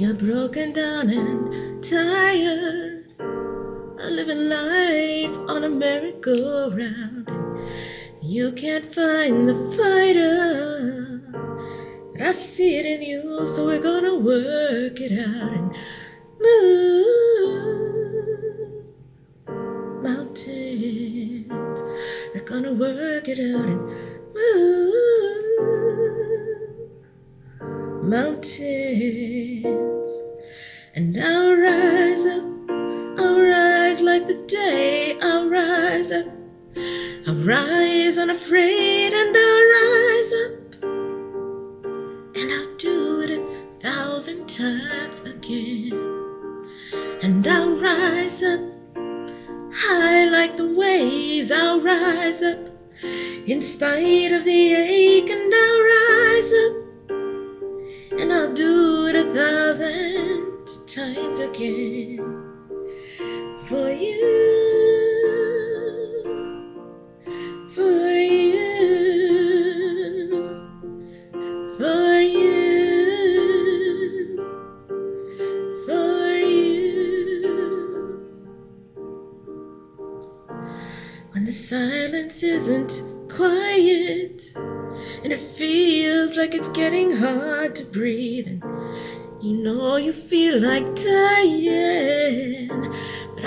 You're broken down and tired of living life on a merry-go-round. You can't find the fighter. But I see it in you, so we're gonna work it out and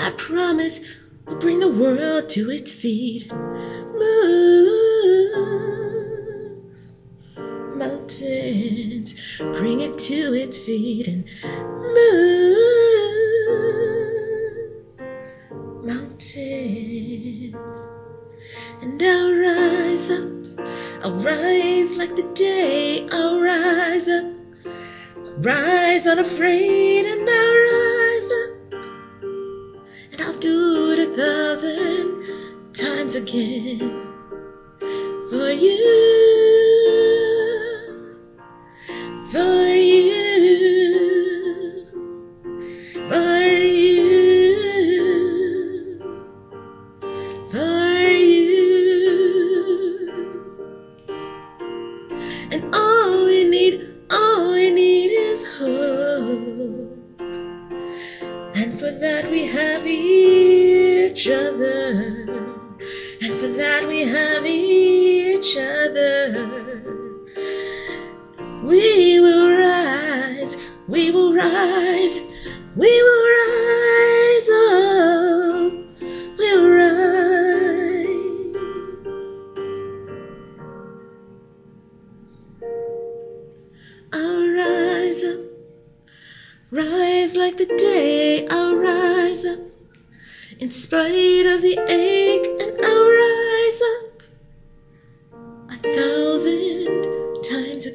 I promise we'll bring the world to its feet. Move mountains, bring it to its feet and move mountains. And I'll rise up, I'll rise like the day, I'll rise up, I'll rise unafraid, and I'll again for you,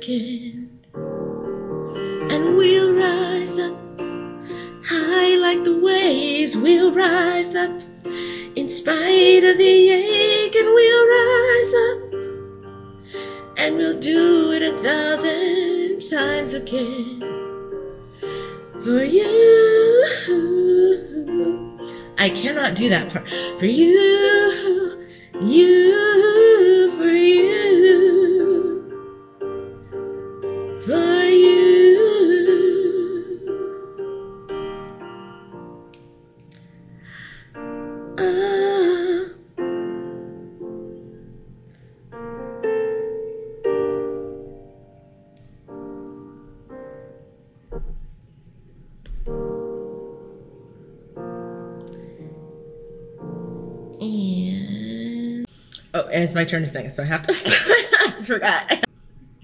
again. And we'll rise up high like the waves, we'll rise up in spite of the ache, and we'll rise up and we'll do it a thousand times again for you. I cannot do that part. For you, you, it's my turn to sing, so I have to start. I forgot.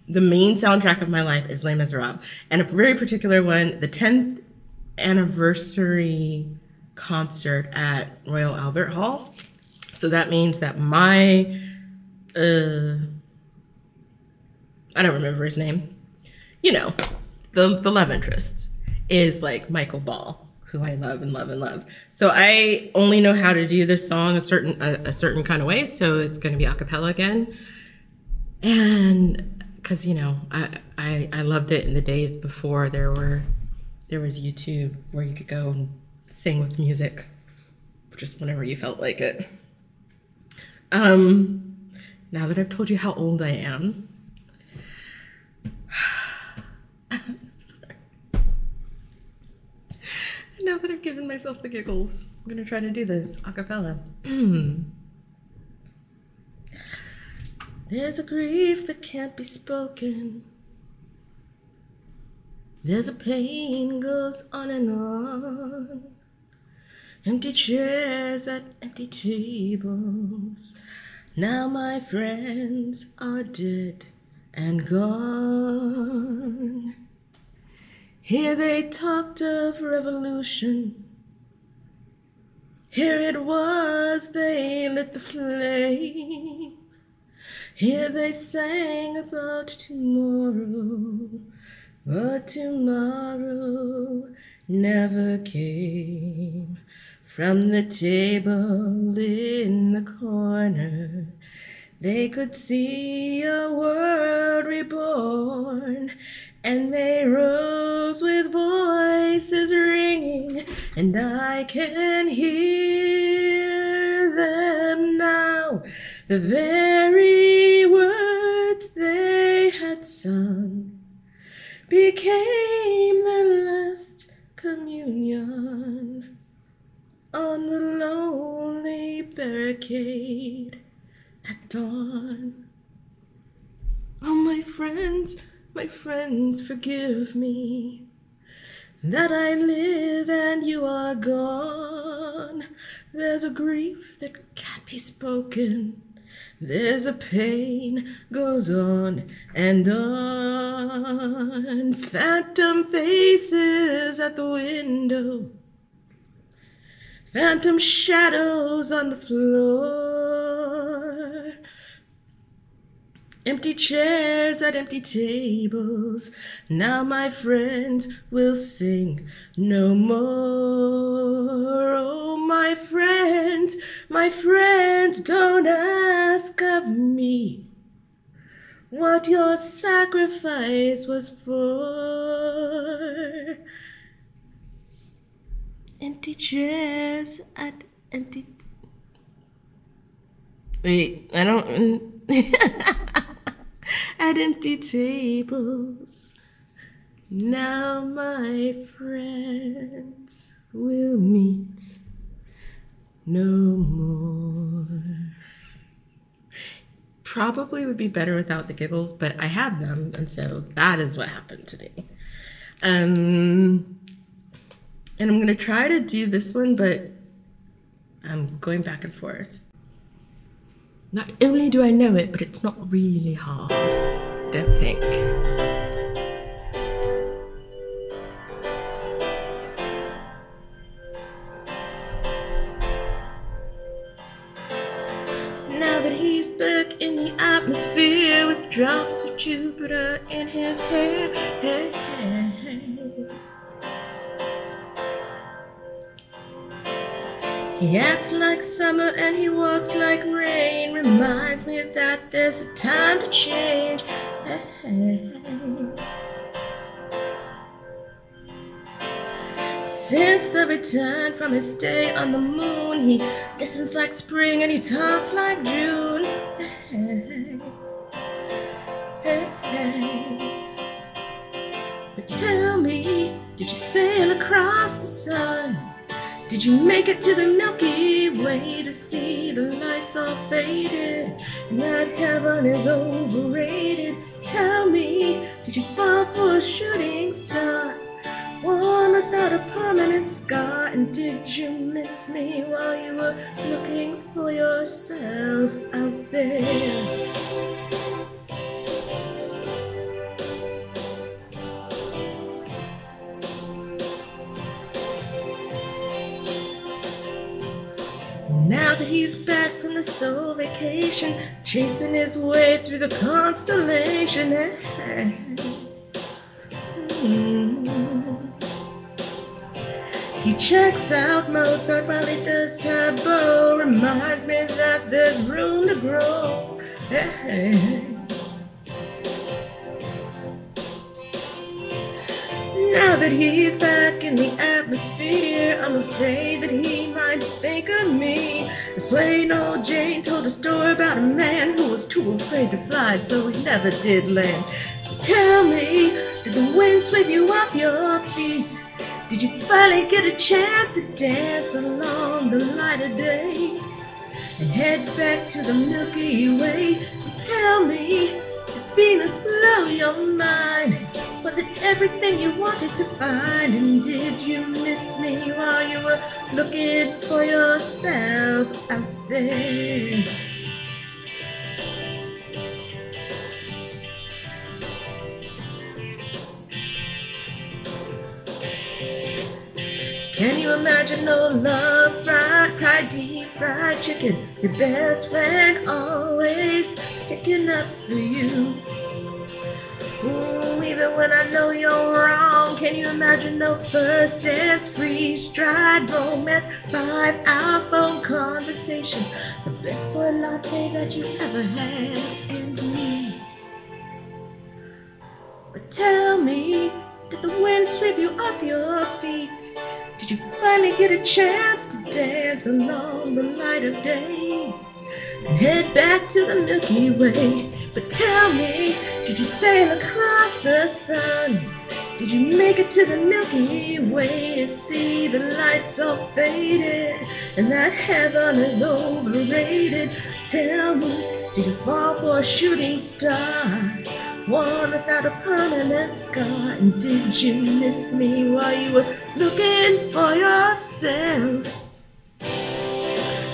The main soundtrack of my life is Les Miserables, and a very particular one, the 10th anniversary concert at Royal Albert Hall. So that means that my, uh, I don't remember his name. You know, the the love interest is like Michael Ball, who I love and love and love. So I only know how to do this song a certain a, a certain kind of way. So it's going to be a cappella again, and because you know I, I I loved it in the days before there were there was YouTube where you could go and sing with music, just whenever you felt like it. Um, now that I've told you how old I am, that I've given myself the giggles. I'm gonna try to do this a cappella. There's a grief that can't be spoken. There's a pain goes on and on. Empty chairs at empty tables. Now my friends are dead and gone. Here they talked of revolution. Here it was they lit the flame. Here they sang about tomorrow, but tomorrow never came. From the table in the corner, they could see a world reborn, and they rose with voices ringing, and I can hear them now. The very words they had sung became the last communion on the lonely barricade at dawn. Oh, my friends, my friends, forgive me that I live and you are gone. There's a grief that can't be spoken. There's a pain goes on and on. Phantom faces at the window phantom shadows on the floor. Empty chairs at empty tables. Now my friends will sing no more. Oh, my friends, my friends, don't ask of me what your sacrifice was for empty chairs at empty. Wait, I don't. at empty tables. Now my friends will meet no more. Probably would be better without the giggles, but I have them, and so that is what happened today. Um, and I'm gonna try to do this one, but I'm going back and forth. Not only do I know it, but it's not really hard. Don't think. Now that he's back in the atmosphere with drops of Jupiter in his hair. Hey, hey, hey. He acts like summer and he walks like rain. Reminds me that there's a time to change. Since the return from his stay on the moon, he listens like spring and he talks like June. But tell me, did you sail across the sun? Did you make it to the Milky Way to see the lights all faded? And that heaven is overrated. Tell me, did you fall for a shooting star? One without a permanent scar? And did you miss me while you were looking for yourself out there? He's back from the soul vacation, chasing his way through the constellation. Mm-hmm. He checks out Mozart while he does Tae Bo. Reminds me that there's room to grow. Now that he's back in the atmosphere, I'm afraid that he might of me. As plain old Jane told a story about a man who was too afraid to fly, so he never did land. Tell me, did the wind sweep you off your feet? Did you finally get a chance to dance along the light of day and head back to the Milky Way? Tell me, Venus blow your mind? Was it everything you wanted to find? And did you miss me while you were looking for yourself out there? Can you imagine no love, fried, fried, deep fried chicken? Your best friend always sticking up for you. Ooh, even when I know you're wrong, can you imagine no first dance, free stride romance, five hour phone conversation, the best soy latte that you ever had, and me? But tell me, did the wind sweep you off your feet? Did you finally get a chance to dance along the light of day and head back to the Milky Way? But tell me, did you sail across the sun? Did you make it to the Milky Way and see the lights all faded and that heaven is overrated? Tell me, did you fall for a shooting star? One without a permanent scar. And did you miss me while you were looking for yourself?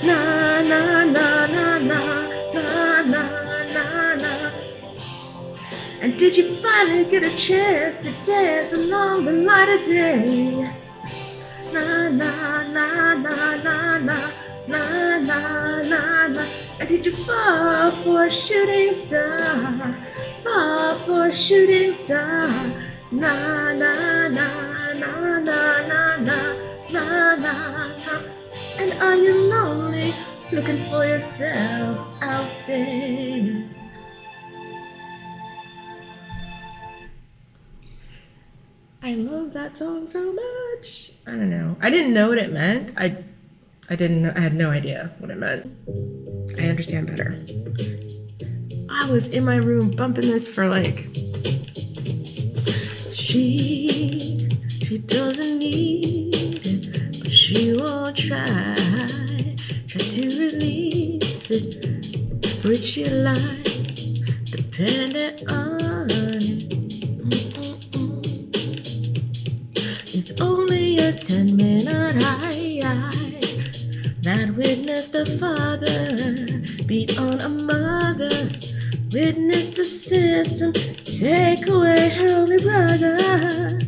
Na na na na na na na na na. And did you finally get a chance to dance along the light of day? Na na na na na na na na na na. And did you fall for a shooting star? Fall for shooting star? Na na na na na na na na na. And are you lonely, looking for yourself out there? I love that song so much. I don't know. I didn't know what it meant. I I didn't I had no idea what it meant. I understand better. I was in my room bumping this for like she she doesn't need it, but she won't try. Try to release it, it she like, dependent on it. It's only a ten minute eyes that witnessed a father beat on a mother, witnessed the system take away her only brother.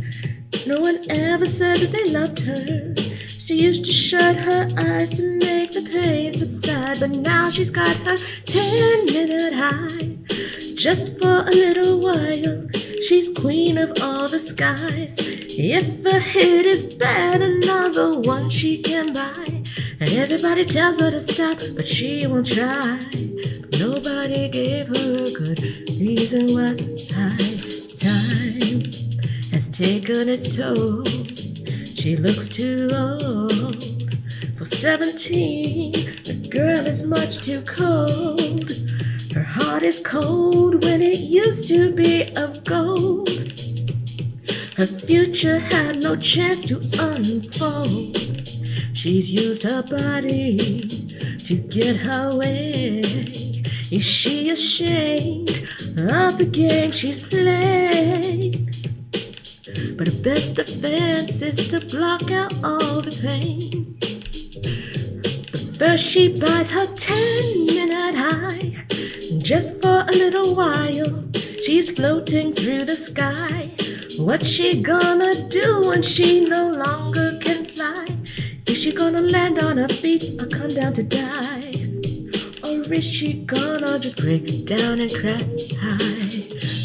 No one ever said that they loved her. She used to shut her eyes to make the pain subside, but now she's got her ten minute high. Just for a little while, she's queen of all the skies. If a hit is bad, another one she can buy. And everybody tells her to stop, but she won't try. Nobody gave her a good reason why. Time has taken its toll. She looks too old for 17. The girl is much too cold. Her heart is cold when it used to be of gold. Her future had no chance to unfold. She's used her body to get her way. Is she ashamed of the game she's played? But her best defense is to block out all the pain. But first she buys her 10 minute high. Just for a little while, she's floating through the sky. What's she gonna do when she no longer? Is she gonna land on her feet or come down to die? Or is she gonna just break down and cry?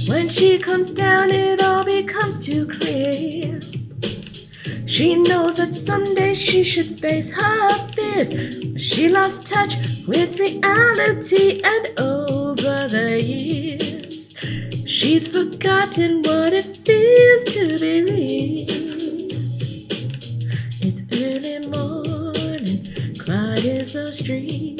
When she comes down, it all becomes too clear. She knows that someday she should face her fears. She lost touch with reality, and over the years, she's forgotten what it feels to be real. Early morning, quiet is the street.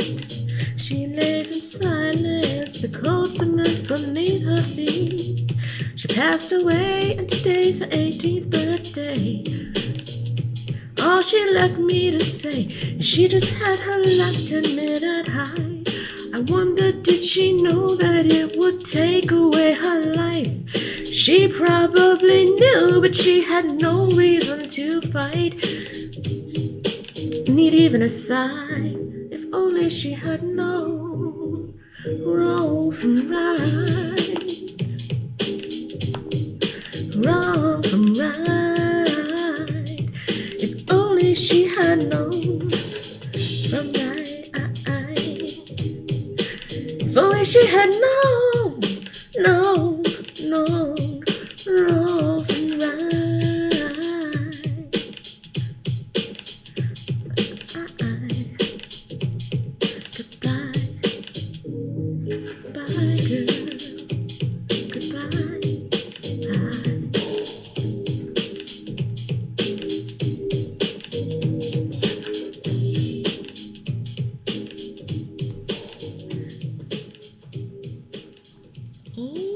She lays in silence, the cold cement beneath her feet. She passed away, and today's her 18th birthday. All she left me to say, she just had her last 10 minute high. I wonder, did she know that it would take away her life? She probably knew, but she had no reason to fight. Need even a sigh, if only she had known. Wrong from right, wrong from right. If only she had known. From right. If only she had known, known, known And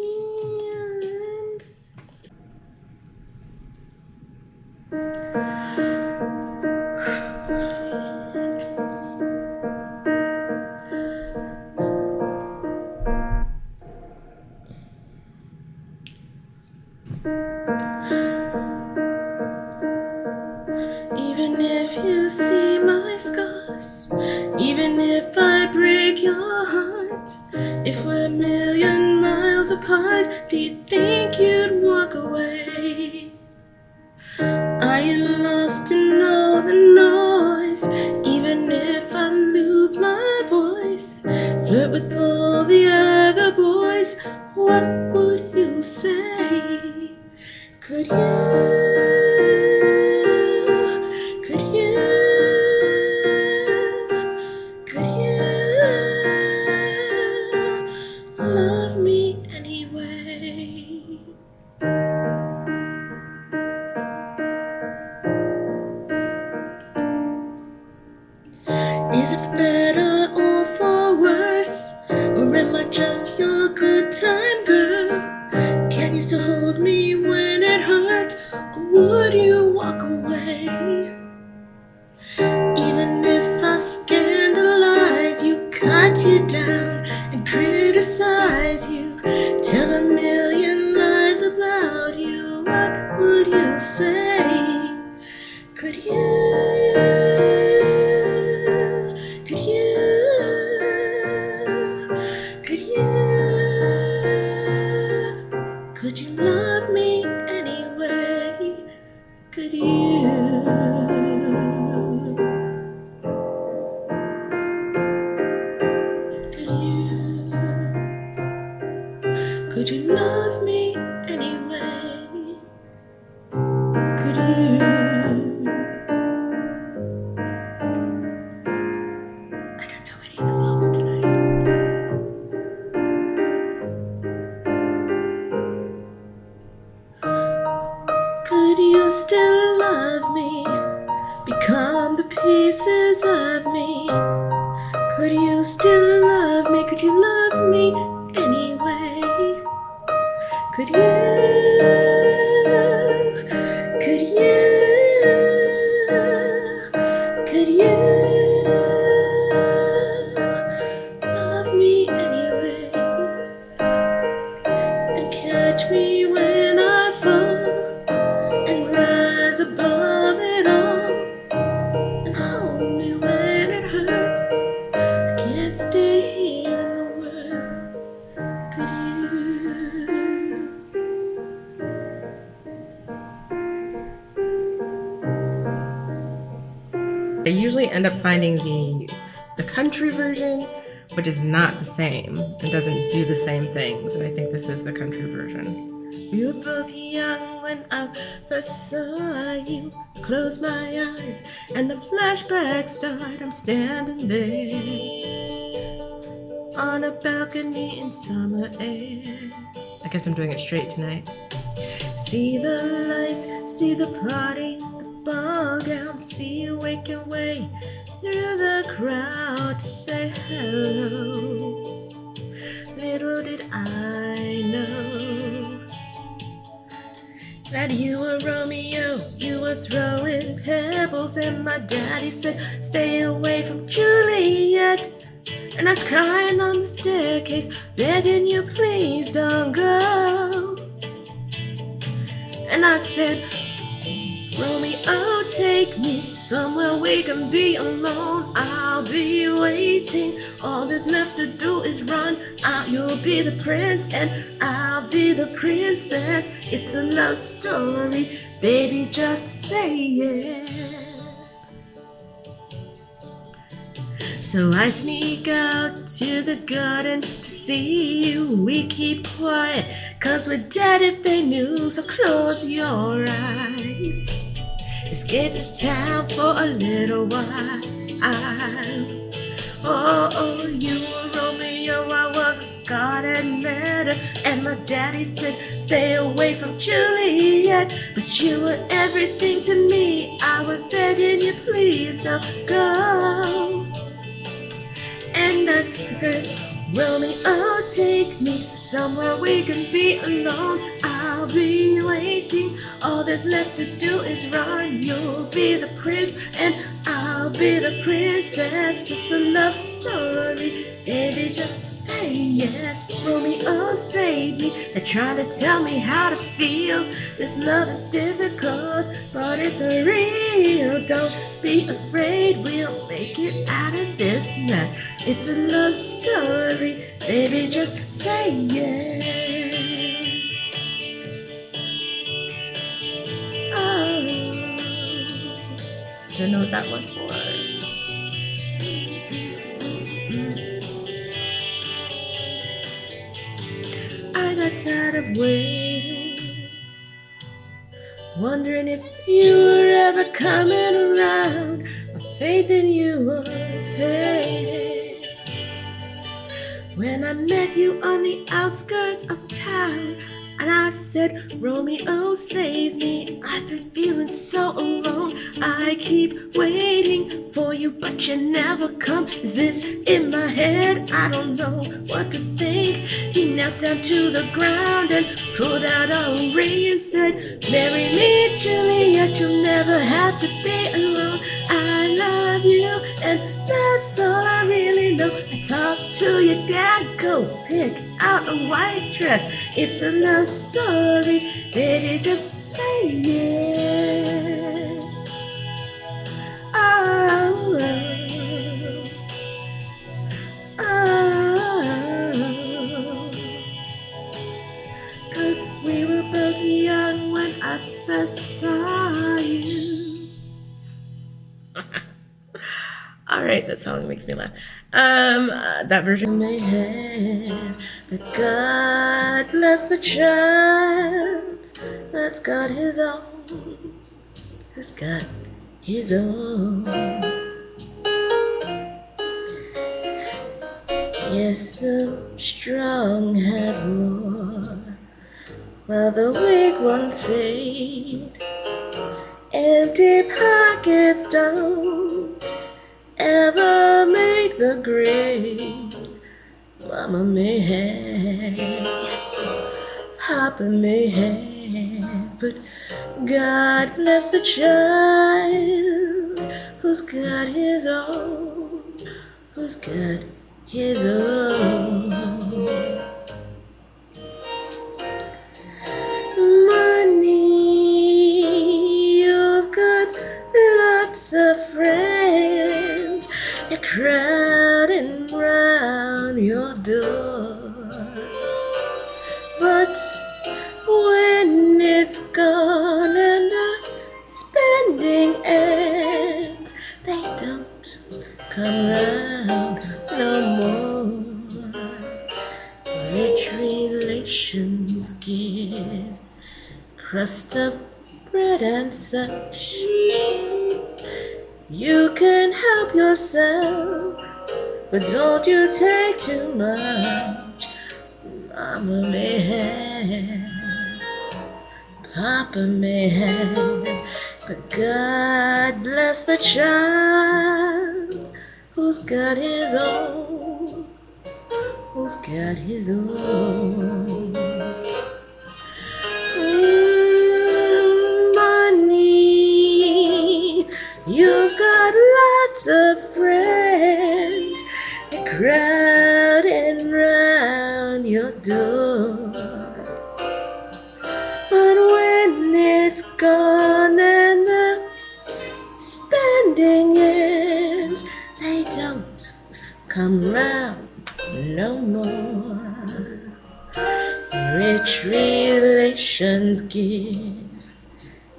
say? Which is not the same and doesn't do the same things. And I think this is the country version. We were both young when I first saw you. Close my eyes and the flashbacks start. I'm standing there on a balcony in summer air. I guess I'm doing it straight tonight. See the lights, see the party, ball gown, see you waking way through the crowd to say hello. Little did I know that you were Romeo. You were throwing pebbles, and my daddy said, Stay away from Juliet. And I was crying on the staircase, begging you, please don't go. And I said, Romeo, take me somewhere we can be alone. I'll be waiting. All that's left to do is run. You'll be the prince, and I'll be the princess. It's a love story, baby. Just say yes. So I sneak out to the garden to see you. We keep quiet, cause we're dead if they knew. So close your eyes. Escape this town for a little while. Oh, oh, you were Romeo, I was a scarlet letter. And my daddy said, stay away from Juliet. But you were everything to me. I was begging you, please don't go. And I said, Romeo, take me somewhere we can be alone. I'll be waiting. All that's left to do is run. You'll be the prince, and I'll be the princess. It's a love story, baby. Just say yes. Romeo, save me. They're trying to tell me how to feel. This love is difficult, but it's real. Don't be afraid, we'll make it out of this mess. It's a love story, baby. Just say yes. Oh. Don't know what that was for. I got tired of waiting, wondering if you were ever coming around. My faith in you was fading. When I met you on the outskirts of town, and I said, Romeo, save me. I've been feeling so alone. I keep waiting for you, but you never come. Is this in my head? I don't know what to think. He knelt down to the ground and pulled out a ring and said, Marry me, Juliet. You'll never have to be alone. I love you, and that's all I really your dad, go pick out a white dress. It's a love story, baby. Just say yes. That song makes me laugh. Um, uh, that version. may have, but God bless the child that's got his own, who's got his own. Yes, the strong have more, while the weak ones fade. Empty pockets don't ever make the grade. Mama may have, Papa may have, but God bless the child who's got his own, who's got his own. Money, you've got lots of friends. They're crowding round your door. But when it's gone and the spending ends, they don't come round no more. Rich relations give crust of bread and such. Don't you take too much. Mama may have, Papa may have, but God bless the child who's got his own, who's got his own. crowding round your door. But when it's gone and the spending ends, they don't come round no more. Rich relations give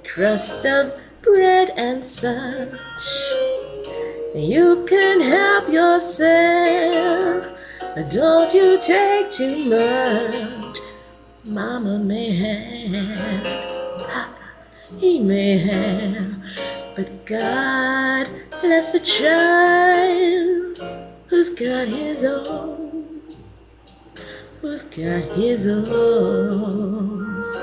crust of bread and such. You can help yourself, don't you take too much. Mama may have, Papa, he may have, but God bless the child who's got his own, who's got his own.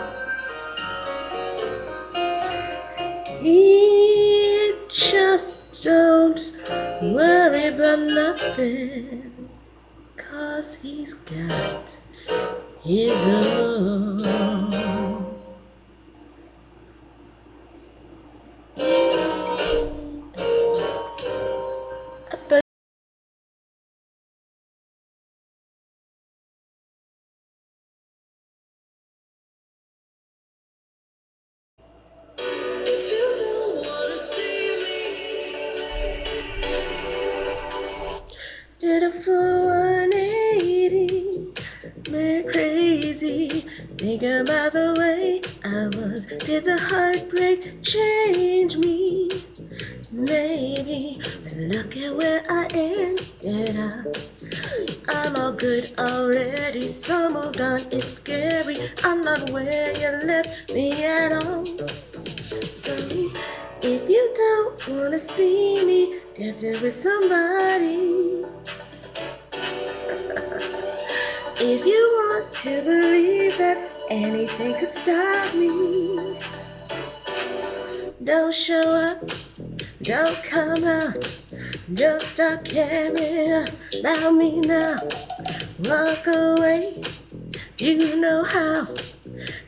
He just don't about nothing, cause he's got his own. Don't come out, don't start caring about me now. Walk away, you know how.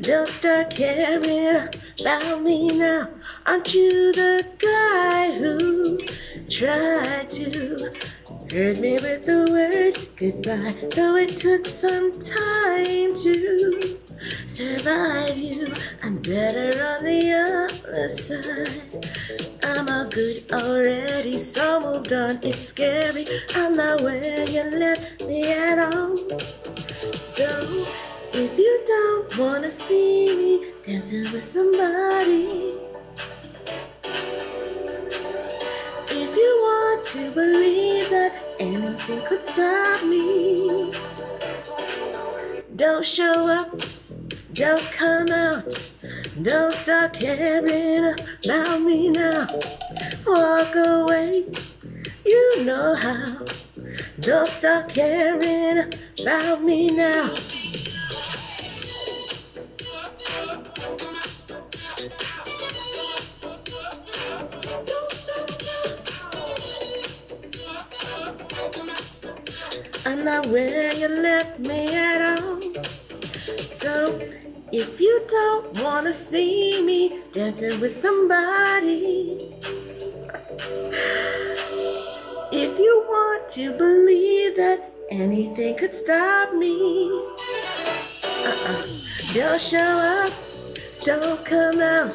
Don't start caring about me now. Aren't you the guy who tried to hurt me with the word goodbye? Though it took some time to survive you, I'm better on the other side. I'm all good already, so moved on. It's scary. I'm not where you left me at all. So if you don't wanna see me dancing with somebody, if you want to believe that anything could stop me, don't show up, don't come out, don't start caring about me now. Walk away, you know how. Don't start caring about me now. I'm not where you left me at all. So if you don't wanna see me dancing with somebody, if you want to believe that anything could stop me, uh-uh. don't show up, don't come out,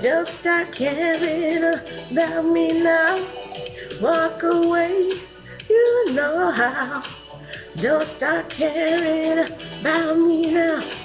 don't start caring about me now. Walk away, you know how. Don't start caring about me now.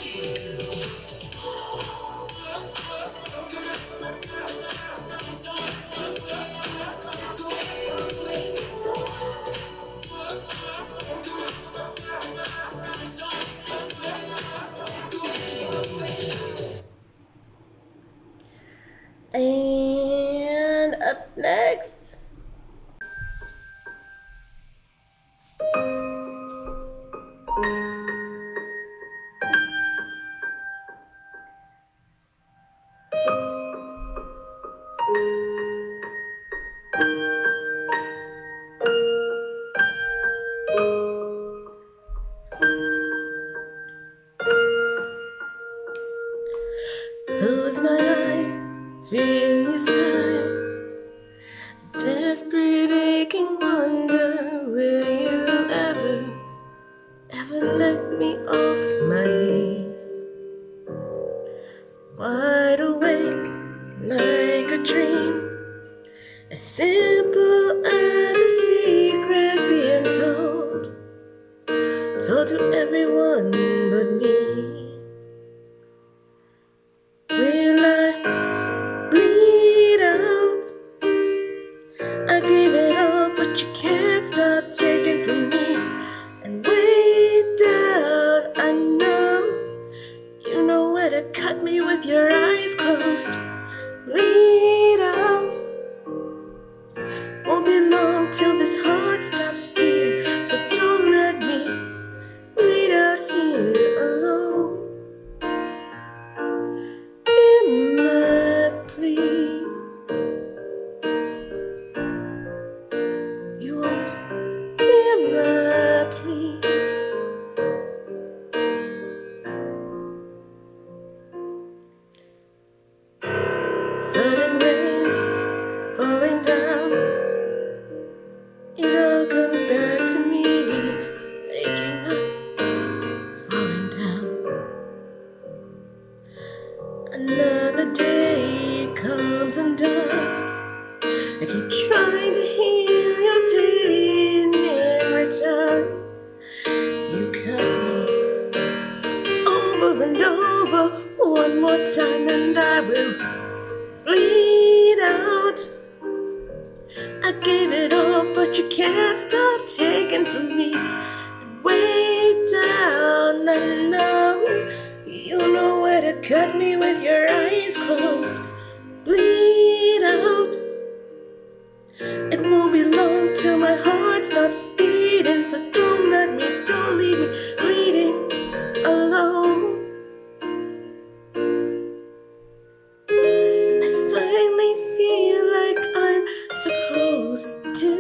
Supposed to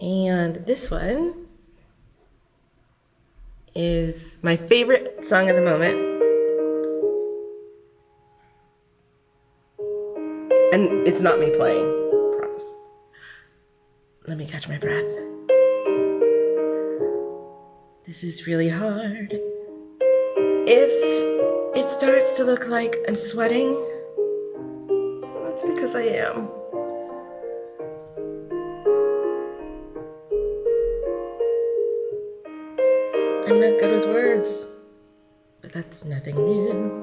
And this one is my favorite song of the moment. And it's not me playing, promise. Let me catch my breath. This is really hard. If it starts to look like I'm sweating, that's because I am. I'm not good with words, but that's nothing new.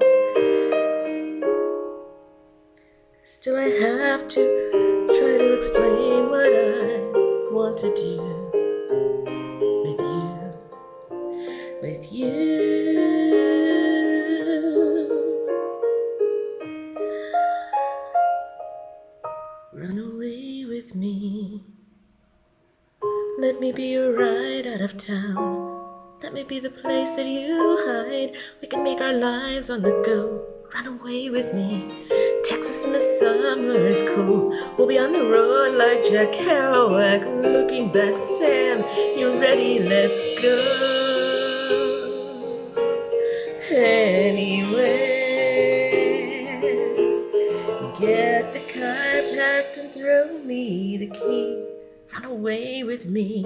Still, I have to try to explain what I want to do Be the place that you hide. We can make our lives on the go. Run away with me. Texas in the summer is cool. We'll be on the road like Jack Kerouac. Looking back, Sam, you're ready, let's go. Anywhere. Get the car packed and throw me the key. Run away with me.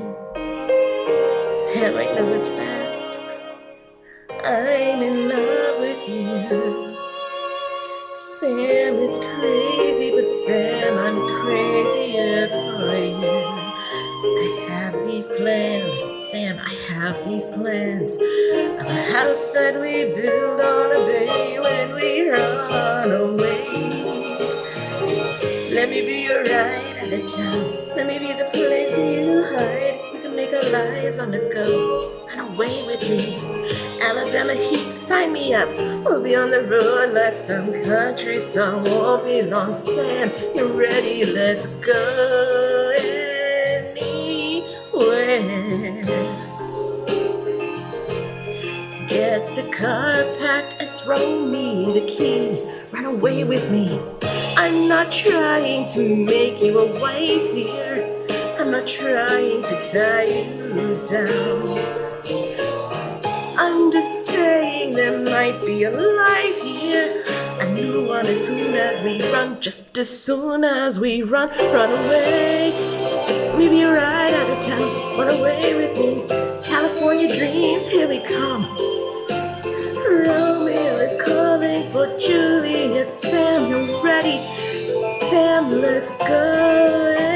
Sam, I know it's fast. I'm in love with you. Sam, it's crazy, but Sam, I'm crazier for you. I have these plans, Sam, I have these plans of a house that we build on a bay when we run away. Let me be your ride out of town. Let me be the place you hide. We can make our lives on the go. Away with me. Alabama heat, sign me up. We'll be on the road like some country song. Won't be long, Sam. You're ready, let's go anywhere. Get the car packed and throw me the key. Run away with me. I'm not trying to make you a wife here. I'm not trying to tie you down. Might be alive here. A new one as soon as we run, just as soon as we run, run away. Maybe you're right out of town, run away with me. California dreams, here we come. Romeo is calling for Juliet. Sam, you're ready. Sam, let's go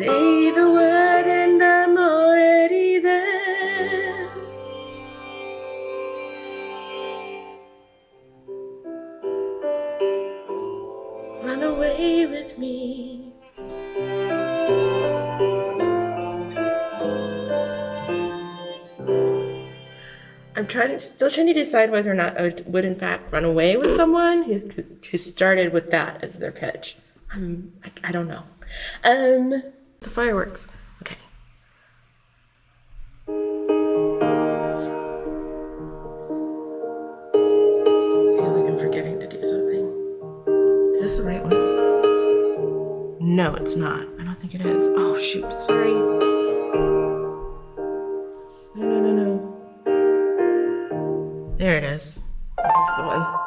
Say the word and I'm already there. Run away with me. I'm trying, still trying to decide whether or not I would, in fact run away with someone who's who started with that as their pitch. Um, I, I don't know. Um, the fireworks. Okay. I feel like I'm forgetting to do something. Is this the right one? No, it's not. I don't think it is. Oh shoot! Sorry. No, no, no, no. There it is. This is the one.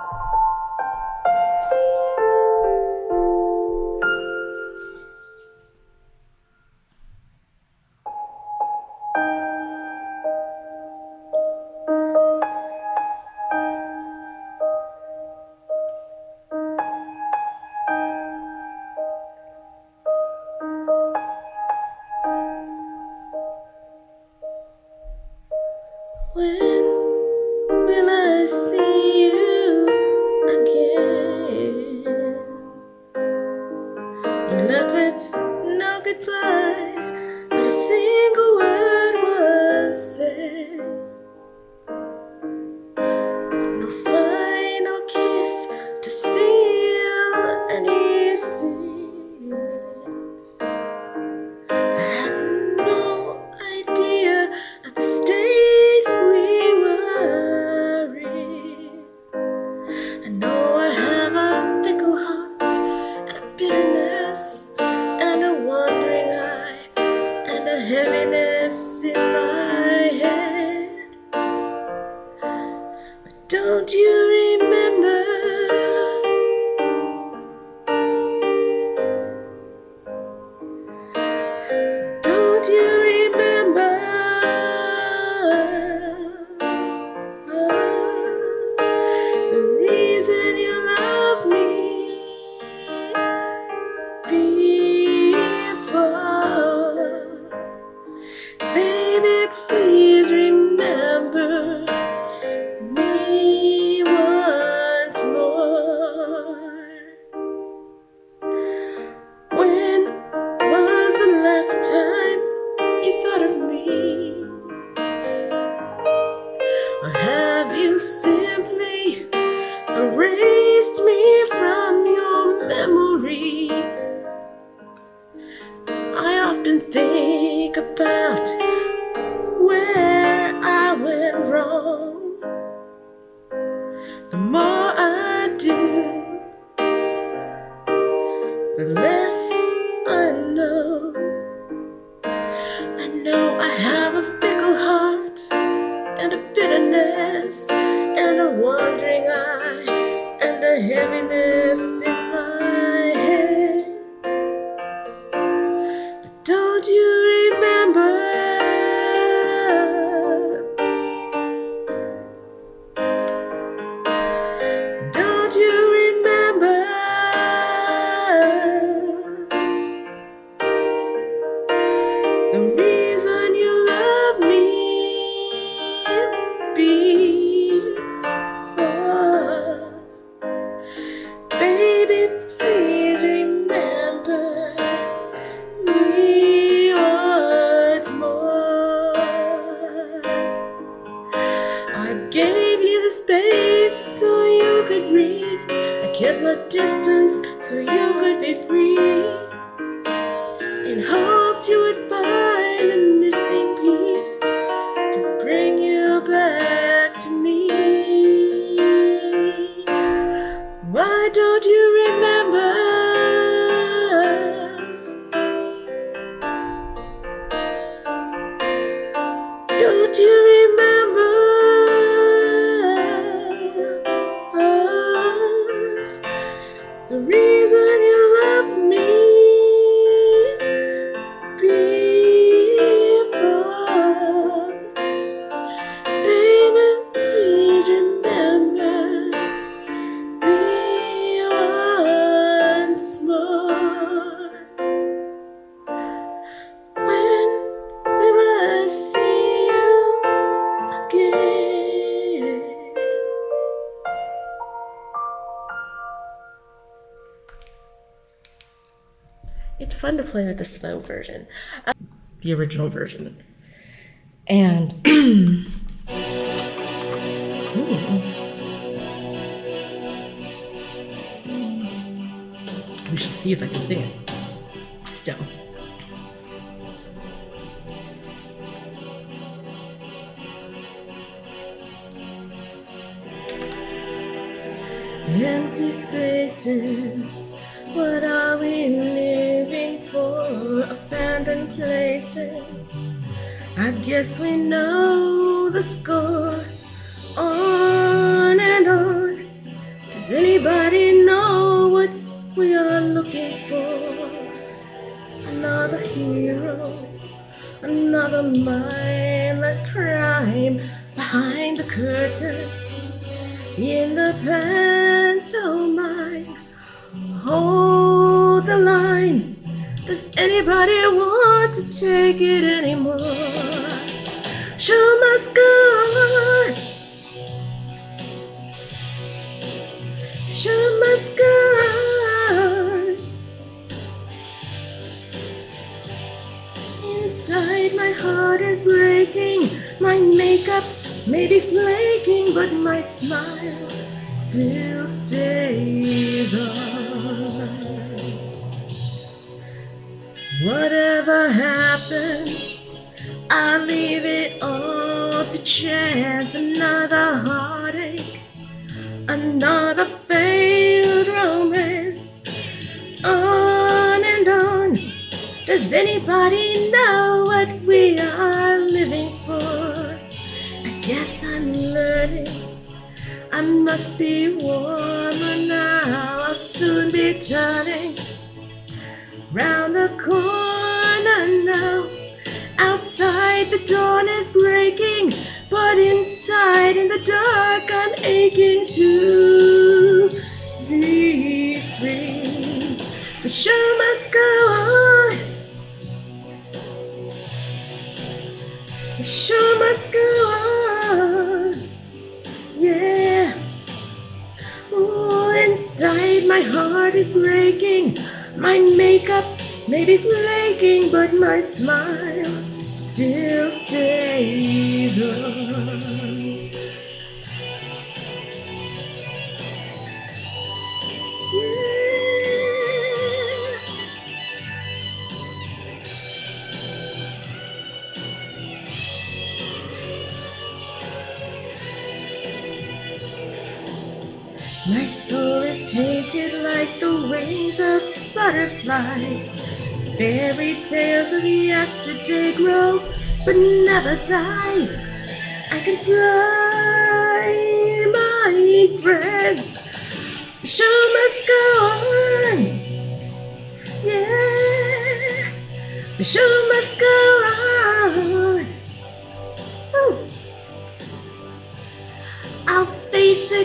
The less play with the slow version, uh, the original version. And we should see if I can sing it I heart is breaking. My makeup may be flaking, but my smile still stays on. Whatever happens, I'll leave it all to chance. Another heartache, another failed romance. On and on. Does anybody know what we are living for? I guess I'm learning. I must be warmer now. I'll soon be turning round the corner now. Outside the dawn is breaking, but inside in the dark I'm aching to be free. The show must go on. Show must go on. Yeah. Oh, inside my heart is breaking. My makeup may be flaking, but my smile still stays on. My soul is painted like the wings of butterflies. Fairy tales of yesterday grow, but never die. I can fly, my friends. The show must go on. Yeah, the show must go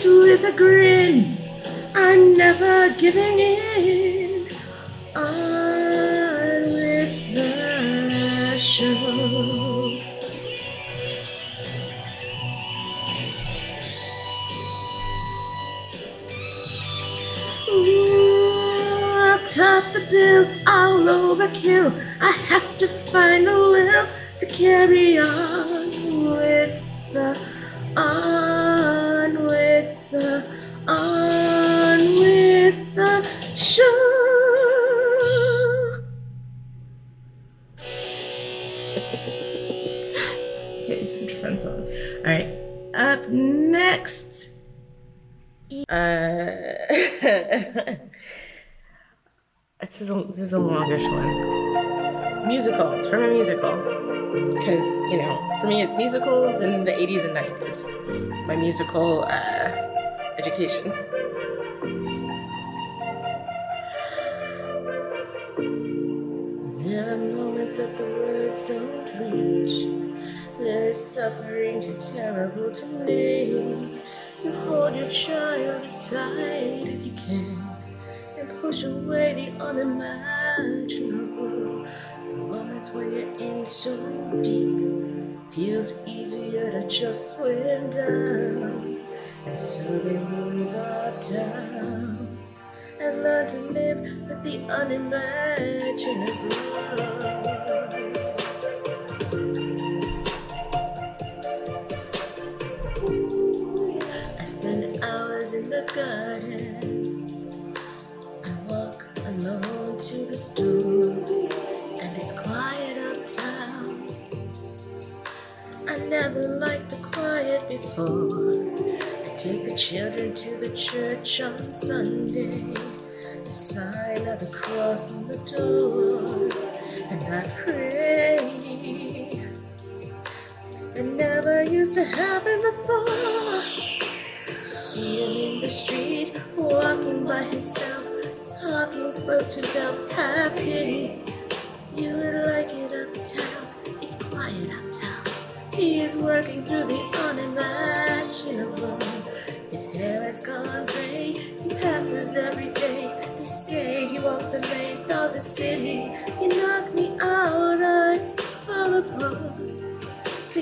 with a grin. I'm never giving in. On with the show. I'll top the bill, I'll overkill. I have to find the will to carry on this is a, this is a longish one. Musical. It's from a musical because you know for me it's musicals in the 80s and 90s my musical uh, education there are moments that the words don't reach there is suffering too terrible to name you hold your child as tight as you can. And push away the unimaginable. The moments when you're in so deep feels easier to just swim down. And slowly move up down. I learned to live with the unimaginable.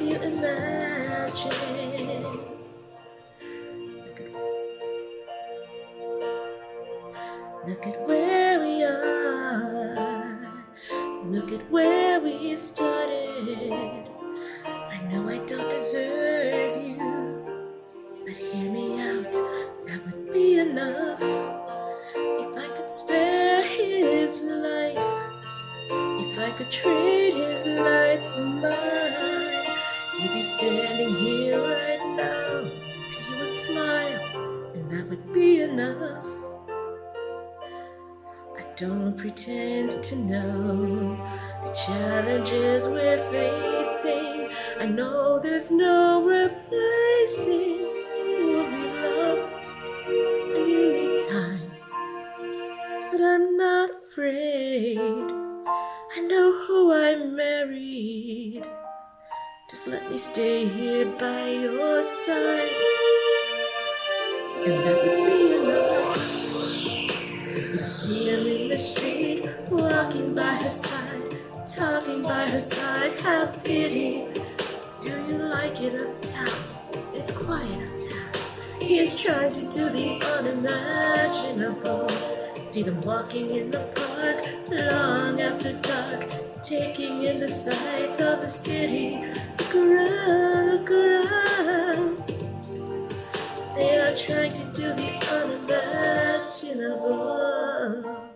You imagine? Pretend to know the challenges we're facing. I know there's no replacing See them walking in the park, long after dark, taking in the sights of the city. Look around, look around. They are trying to do the unimaginable.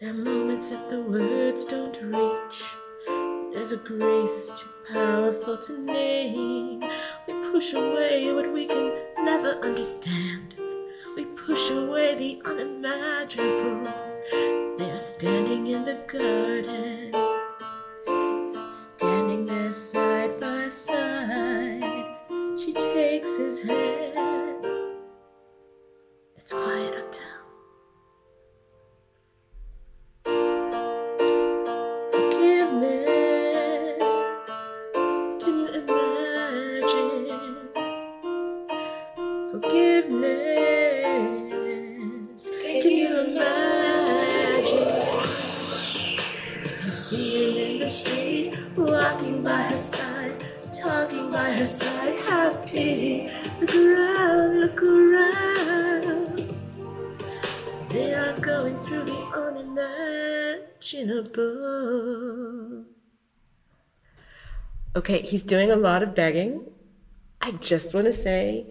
There are moments that the words don't reach. There's a grace too powerful to name. We push away what we can never understand. Push away the unimaginable. They are standing in the garden, Okay, he's doing a lot of begging. I just want to say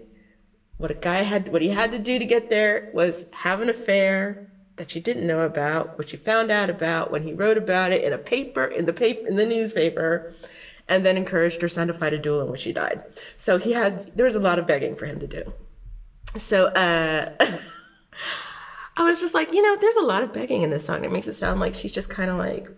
what a guy had what he had to do to get there was have an affair that she didn't know about, which she found out about when he wrote about it in a paper in the paper in the newspaper, and then encouraged her son to fight a duel in which he died. So he had there was a lot of begging for him to do. So uh I was just like, you know, there's a lot of begging in this song. It makes it sound like she's just kind of like